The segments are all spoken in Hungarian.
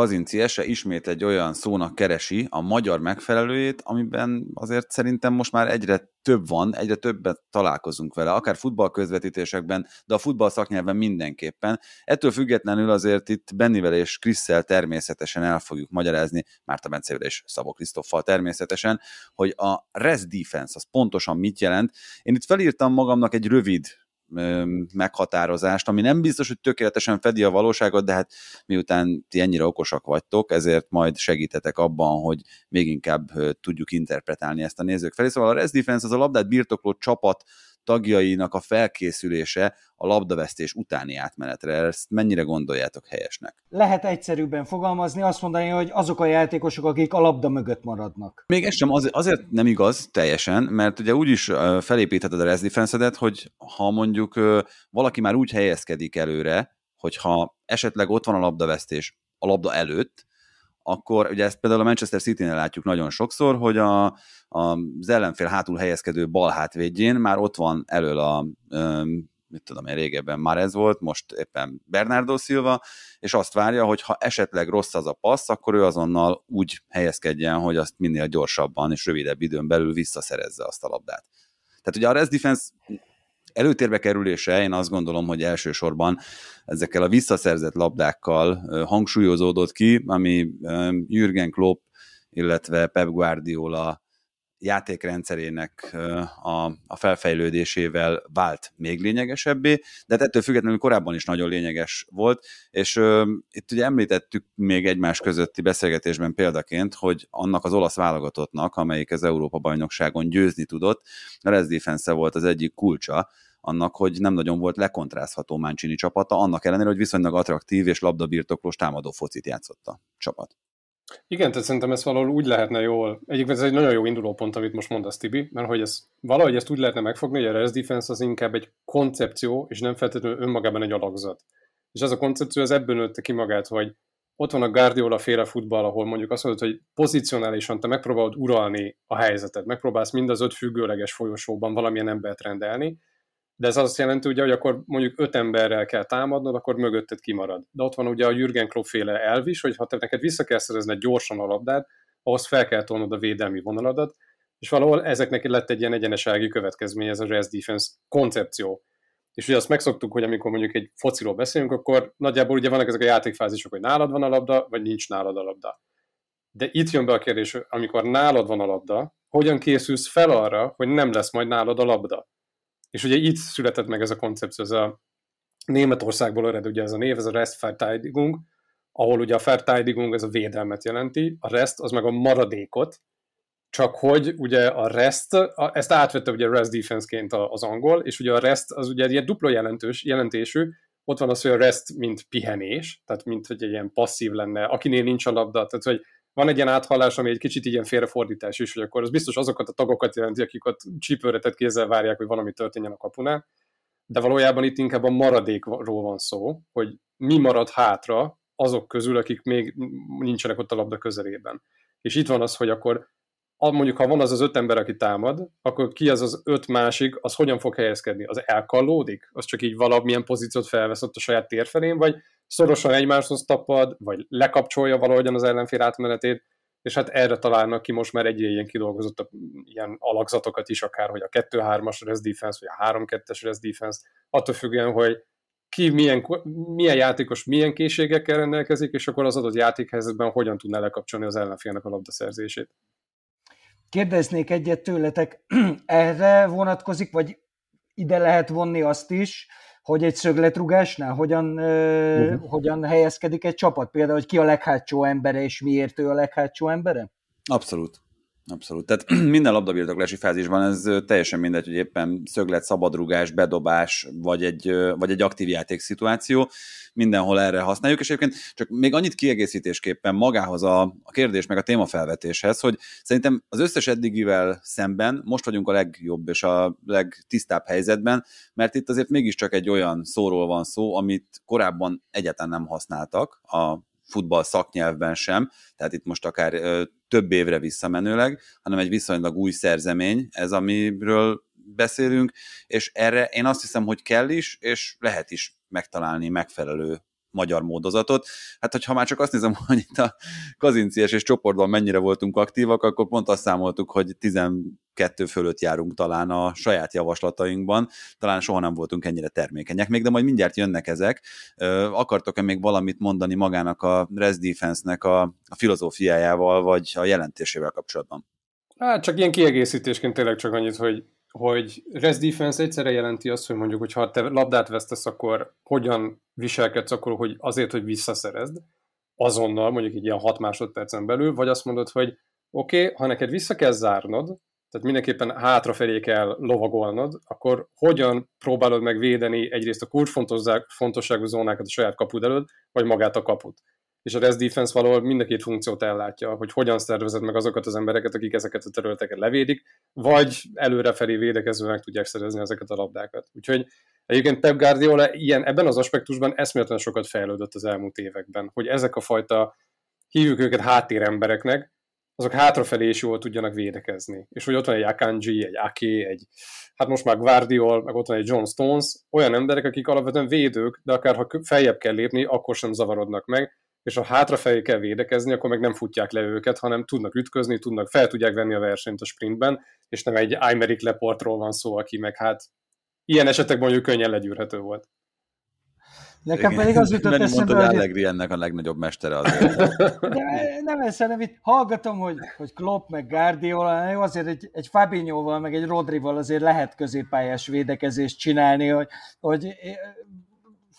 Kazinci Ese ismét egy olyan szónak keresi a magyar megfelelőjét, amiben azért szerintem most már egyre több van, egyre többet találkozunk vele, akár futballközvetítésekben, de a futball szaknyelven mindenképpen. Ettől függetlenül azért itt Bennivel és Krisszel természetesen el fogjuk magyarázni, Márta Bencével és Szabó Krisztoffal természetesen, hogy a rest defense az pontosan mit jelent. Én itt felírtam magamnak egy rövid meghatározást, ami nem biztos, hogy tökéletesen fedi a valóságot, de hát miután ti ennyire okosak vagytok, ezért majd segítetek abban, hogy még inkább tudjuk interpretálni ezt a nézők felé. Szóval a Rest Defense az a labdát birtokló csapat tagjainak a felkészülése a labdavesztés utáni átmenetre. Ezt mennyire gondoljátok helyesnek? Lehet egyszerűbben fogalmazni, azt mondani, hogy azok a játékosok, akik a labda mögött maradnak. Még ez sem az, azért nem igaz teljesen, mert ugye úgy is felépítheted a rest defense hogy ha mondjuk valaki már úgy helyezkedik előre, hogyha esetleg ott van a labdavesztés a labda előtt, akkor ugye ezt például a Manchester City-nél látjuk nagyon sokszor, hogy a, a, az ellenfél hátul helyezkedő bal hátvédjén már ott van elől a mit tudom én, régebben már ez volt, most éppen Bernardo Silva, és azt várja, hogy ha esetleg rossz az a passz, akkor ő azonnal úgy helyezkedjen, hogy azt minél gyorsabban és rövidebb időn belül visszaszerezze azt a labdát. Tehát ugye a rest defense előtérbe kerülése, én azt gondolom, hogy elsősorban ezekkel a visszaszerzett labdákkal hangsúlyozódott ki, ami Jürgen Klopp, illetve Pep Guardiola játékrendszerének a, a felfejlődésével vált még lényegesebbé, de hát ettől függetlenül korábban is nagyon lényeges volt, és uh, itt ugye említettük még egymás közötti beszélgetésben példaként, hogy annak az olasz válogatottnak, amelyik az Európa-bajnokságon győzni tudott, a Rez Defense volt az egyik kulcsa, annak, hogy nem nagyon volt lekontrázható Mancini csapata, annak ellenére, hogy viszonylag attraktív és labdabirtoklós támadó focit játszott a csapat. Igen, tehát szerintem ez valahol úgy lehetne jól, egyébként ez egy nagyon jó induló pont, amit most mondasz, Tibi, mert hogy ez, valahogy ezt úgy lehetne megfogni, hogy a rest defense az inkább egy koncepció, és nem feltétlenül önmagában egy alakzat. És ez a koncepció az ebből nőtte ki magát, hogy ott van a Guardiola féle futball, ahol mondjuk azt mondod, hogy pozicionálisan te megpróbálod uralni a helyzetet, megpróbálsz mind az öt függőleges folyosóban valamilyen embert rendelni, de ez azt jelenti, ugye, hogy akkor mondjuk öt emberrel kell támadnod, akkor mögötted kimarad. De ott van ugye a Jürgen Klopp féle elv is, hogy ha te neked vissza kell szerezned gyorsan a labdát, ahhoz fel kell tolnod a védelmi vonaladat, és valahol ezeknek lett egy ilyen egyenesági következmény, ez a rest defense koncepció. És ugye azt megszoktuk, hogy amikor mondjuk egy fociról beszélünk, akkor nagyjából ugye vannak ezek a játékfázisok, hogy nálad van a labda, vagy nincs nálad a labda. De itt jön be a kérdés, amikor nálad van a labda, hogyan készülsz fel arra, hogy nem lesz majd nálad a labda. És ugye itt született meg ez a koncepció, ez a Németországból ered ugye ez a név, ez a Restverteidigung, ahol ugye a Verteidigung ez a védelmet jelenti, a rest az meg a maradékot, csak hogy ugye a rest, a, ezt átvette ugye rest defense-ként az angol, és ugye a rest az ugye egy dupla jelentős, jelentésű, ott van az, hogy a rest mint pihenés, tehát mint hogy egy ilyen passzív lenne, akinél nincs a labda, tehát hogy van egy ilyen áthallás, ami egy kicsit ilyen félrefordítás is, hogy akkor az biztos azokat a tagokat jelenti, akik ott csípőretett kézzel várják, hogy valami történjen a kapunál, de valójában itt inkább a maradékról van szó, hogy mi marad hátra azok közül, akik még nincsenek ott a labda közelében. És itt van az, hogy akkor mondjuk ha van az az öt ember, aki támad, akkor ki az az öt másik, az hogyan fog helyezkedni? Az elkallódik? Az csak így valamilyen pozíciót felvesz ott a saját térfelén, vagy szorosan egymáshoz tapad, vagy lekapcsolja valahogyan az ellenfél átmenetét, és hát erre találnak ki most már egyre ilyen kidolgozott ilyen alakzatokat is, akár, hogy a 2-3-as rest defense, vagy a 3-2-es rest defense, attól függően, hogy ki milyen, milyen játékos milyen készségekkel rendelkezik, és akkor az adott játékhelyzetben hogyan tudná lekapcsolni az ellenfélnek a labdaszerzését. Kérdeznék egyet tőletek, erre vonatkozik, vagy ide lehet vonni azt is, hogy egy szögletrugásnál hogyan, uh-huh. hogyan helyezkedik egy csapat? Például, hogy ki a leghátsó embere, és miért ő a leghátsó embere? Abszolút. Abszolút. Tehát minden labdabirtoklási fázisban ez teljesen mindegy, hogy éppen szöglet, szabadrugás, bedobás, vagy egy, vagy egy aktív játékszituáció, mindenhol erre használjuk, és egyébként csak még annyit kiegészítésképpen magához a, a kérdés, meg a témafelvetéshez, hogy szerintem az összes eddigivel szemben most vagyunk a legjobb és a legtisztább helyzetben, mert itt azért mégiscsak egy olyan szóról van szó, amit korábban egyáltalán nem használtak a futball szaknyelvben sem, tehát itt most akár több évre visszamenőleg, hanem egy viszonylag új szerzemény, ez amiről beszélünk, és erre én azt hiszem, hogy kell is, és lehet is megtalálni megfelelő magyar módozatot. Hát, hogyha már csak azt nézem, hogy itt a kazincies és csoportban mennyire voltunk aktívak, akkor pont azt számoltuk, hogy 12 fölött járunk talán a saját javaslatainkban, talán soha nem voltunk ennyire termékenyek még, de majd mindjárt jönnek ezek. Akartok-e még valamit mondani magának a Res Defense-nek a, a filozófiájával, vagy a jelentésével kapcsolatban? Hát csak ilyen kiegészítésként tényleg csak annyit, hogy hogy res defense egyszerre jelenti azt, hogy mondjuk, hogy ha te labdát vesztesz, akkor hogyan viselkedsz akkor, hogy azért, hogy visszaszerezd, azonnal, mondjuk egy ilyen 6 másodpercen belül, vagy azt mondod, hogy oké, okay, ha neked vissza kell zárnod, tehát mindenképpen hátrafelé kell lovagolnod, akkor hogyan próbálod meg védeni egyrészt a kulcsfontosságú zónákat a saját kapud előtt, vagy magát a kaput és a Res Defense valahol mind a két funkciót ellátja, hogy hogyan szervezed meg azokat az embereket, akik ezeket a területeket levédik, vagy előrefelé védekezve meg tudják szerezni ezeket a labdákat. Úgyhogy egyébként Pep Guardiola ilyen, ebben az aspektusban eszméletlen sokat fejlődött az elmúlt években, hogy ezek a fajta, hívjuk őket háttérembereknek, azok hátrafelé is jól tudjanak védekezni. És hogy ott van egy Akanji, egy Ake, egy, hát most már Guardiol, meg ott van egy John Stones, olyan emberek, akik alapvetően védők, de akár ha feljebb kell lépni, akkor sem zavarodnak meg, és ha hátrafelé kell védekezni, akkor meg nem futják le őket, hanem tudnak ütközni, tudnak, fel tudják venni a versenyt a sprintben, és nem egy Aymeric Leportról van szó, aki meg hát ilyen esetekben mondjuk könnyen legyűrhető volt. Nekem pedig az jutott eszembe, mondta, hogy... Allegri ennek a legnagyobb mestere azért. De nem ezt, hanem itt hallgatom, hogy, hogy Klopp meg Guardiola, azért egy, egy Fabinhoval, meg egy Rodrival azért lehet középpályás védekezést csinálni, hogy, hogy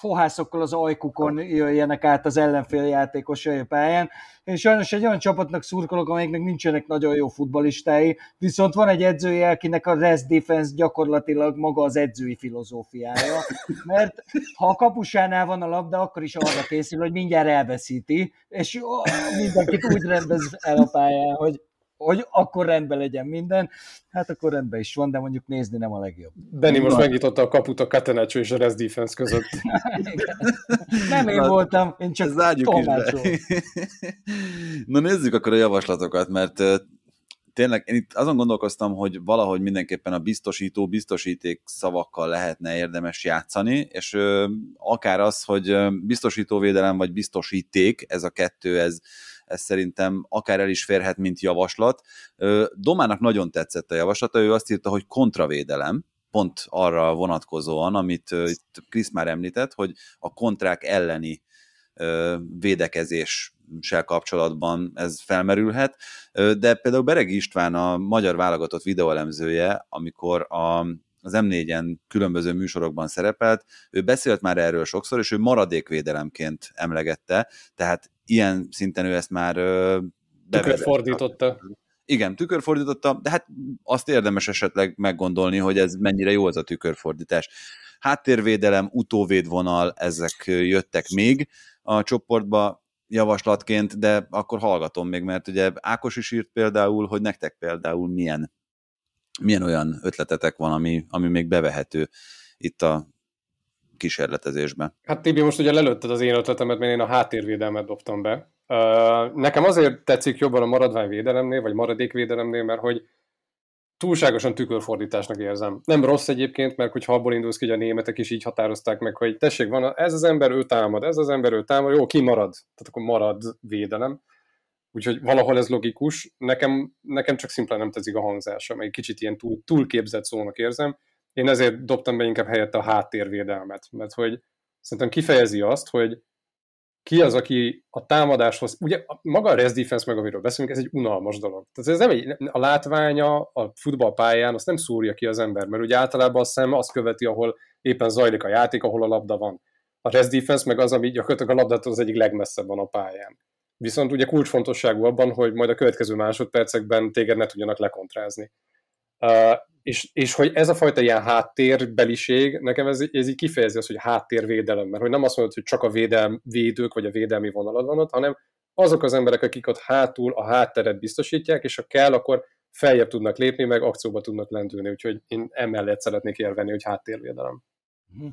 fohászokkal az ajkukon jöjjenek át az ellenfél játékos pályán. Én sajnos egy olyan csapatnak szurkolok, amelyiknek nincsenek nagyon jó futbalistái, viszont van egy edzője, akinek a rest defense gyakorlatilag maga az edzői filozófiája, mert ha a kapusánál van a labda, akkor is arra készül, hogy mindjárt elveszíti, és mindenkit úgy rendez el a pályán, hogy hogy akkor rendben legyen minden, hát akkor rendben is van, de mondjuk nézni nem a legjobb. Benni most megnyitotta a kaput a Catenaccio és a Res Defense között. nem én voltam, én csak Zárjuk is Na nézzük akkor a javaslatokat, mert tényleg én itt azon gondolkoztam, hogy valahogy mindenképpen a biztosító, biztosíték szavakkal lehetne érdemes játszani, és ö, akár az, hogy biztosítóvédelem vagy biztosíték, ez a kettő, ez ez szerintem akár el is férhet, mint javaslat. Domának nagyon tetszett a javaslata, ő azt írta, hogy kontravédelem, pont arra vonatkozóan, amit itt Krisz már említett, hogy a kontrák elleni védekezéssel kapcsolatban ez felmerülhet, de például Beregi István a magyar válogatott videóelemzője, amikor a, az M4-en különböző műsorokban szerepelt, ő beszélt már erről sokszor, és ő maradékvédelemként emlegette, tehát ilyen szinten ő ezt már Tükörfordította. Igen, tükörfordította, de hát azt érdemes esetleg meggondolni, hogy ez mennyire jó az a tükörfordítás. Háttérvédelem, utóvédvonal, ezek jöttek még a csoportba javaslatként, de akkor hallgatom még, mert ugye Ákos is írt például, hogy nektek például milyen, milyen olyan ötletetek van, ami, ami még bevehető itt a kísérletezésbe. Hát Tibi, most ugye lelőtted az én ötletemet, mert én a háttérvédelmet dobtam be. Nekem azért tetszik jobban a maradványvédelemnél, vagy maradékvédelemnél, mert hogy túlságosan tükörfordításnak érzem. Nem rossz egyébként, mert hogyha abból indulsz ki, hogy a németek is így határozták meg, hogy tessék, van ez az ember, ő támad, ez az ember, ő támad, jó, ki marad? Tehát akkor marad védelem. Úgyhogy valahol ez logikus. Nekem, nekem csak szimplán nem tetszik a hangzása, egy kicsit ilyen túl, túlképzett szónak érzem. Én ezért dobtam be inkább helyette a háttérvédelmet, mert hogy szerintem kifejezi azt, hogy ki az, aki a támadáshoz, ugye maga a res defense, meg amiről beszélünk, ez egy unalmas dolog. Tehát ez nem egy, a látványa a futballpályán, azt nem szúrja ki az ember, mert ugye általában a szem azt követi, ahol éppen zajlik a játék, ahol a labda van. A res defense meg az, ami gyakorlatilag a labdától az egyik legmesszebb van a pályán. Viszont ugye kulcsfontosságú abban, hogy majd a következő másodpercekben téged ne tudjanak lekontrázni. Uh, és, és hogy ez a fajta ilyen háttérbeliség, nekem ez, ez így kifejezi azt, hogy háttérvédelem, mert hogy nem azt mondod, hogy csak a védelm, védők vagy a védelmi vonalad van ott, hanem azok az emberek, akik ott hátul a hátteret biztosítják, és ha kell, akkor feljebb tudnak lépni, meg akcióba tudnak lendülni, úgyhogy én emellett szeretnék érvelni, hogy háttérvédelem. Mhm.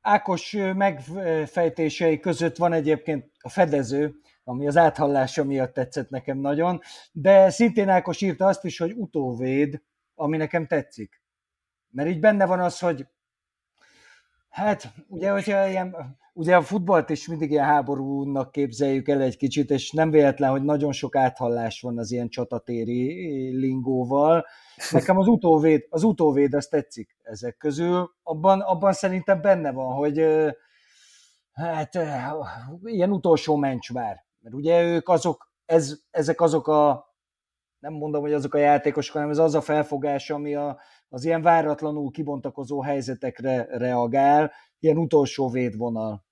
Ákos megfejtései között van egyébként a fedező, ami az áthallása miatt tetszett nekem nagyon, de szintén Ákos írta azt is, hogy utóvéd, ami nekem tetszik. Mert így benne van az, hogy Hát, ugye, hogyha ilyen, ugye a futballt is mindig ilyen háborúnak képzeljük el egy kicsit, és nem véletlen, hogy nagyon sok áthallás van az ilyen csatatéri lingóval. Nekem az utóvéd, az utóvéd, az tetszik ezek közül. Abban, abban szerintem benne van, hogy hát ilyen utolsó mencsvár. Mert ugye ők azok, ez, ezek azok a nem mondom, hogy azok a játékosok, hanem ez az a felfogás, ami a, az ilyen váratlanul kibontakozó helyzetekre reagál, ilyen utolsó védvonal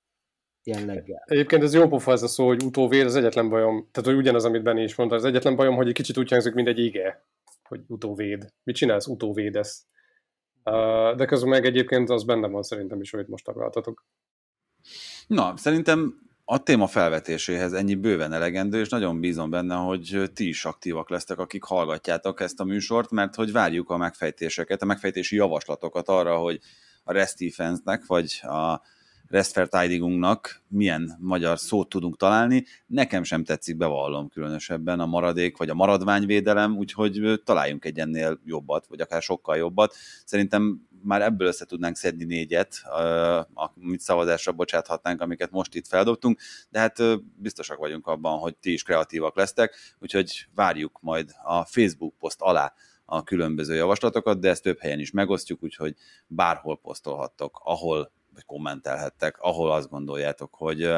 jelleggel. Egyébként ez jó pofa ez a szó, hogy utóvéd, az egyetlen bajom, tehát hogy ugyanaz, amit Benni is mondta, az egyetlen bajom, hogy egy kicsit úgy hangzik, mint egy ige, hogy utóvéd. Mit csinálsz? Utóvédesz. De közben meg egyébként az benne van szerintem is, hogy most taglaltatok. Na, szerintem a téma felvetéséhez ennyi bőven elegendő, és nagyon bízom benne, hogy ti is aktívak lesztek, akik hallgatjátok ezt a műsort, mert hogy várjuk a megfejtéseket, a megfejtési javaslatokat arra, hogy a Rest Defense-nek, vagy a Restverteidigungnak milyen magyar szót tudunk találni. Nekem sem tetszik, bevallom különösebben a maradék vagy a maradványvédelem, úgyhogy találjunk egy ennél jobbat, vagy akár sokkal jobbat. Szerintem már ebből össze tudnánk szedni négyet, amit szavazásra bocsáthatnánk, amiket most itt feldobtunk, de hát biztosak vagyunk abban, hogy ti is kreatívak lesztek, úgyhogy várjuk majd a Facebook poszt alá a különböző javaslatokat, de ezt több helyen is megosztjuk, úgyhogy bárhol posztolhattok, ahol kommentelhettek, ahol azt gondoljátok, hogy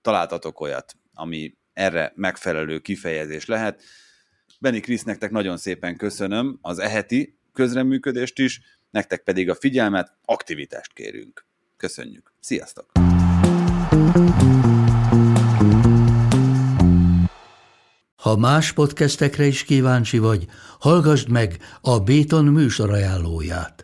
találtatok olyat, ami erre megfelelő kifejezés lehet. Benni Krisz, nektek nagyon szépen köszönöm az eheti közreműködést is, nektek pedig a figyelmet, aktivitást kérünk. Köszönjük. Sziasztok! Ha más podcastekre is kíváncsi vagy, hallgassd meg a Béton műsor ajánlóját.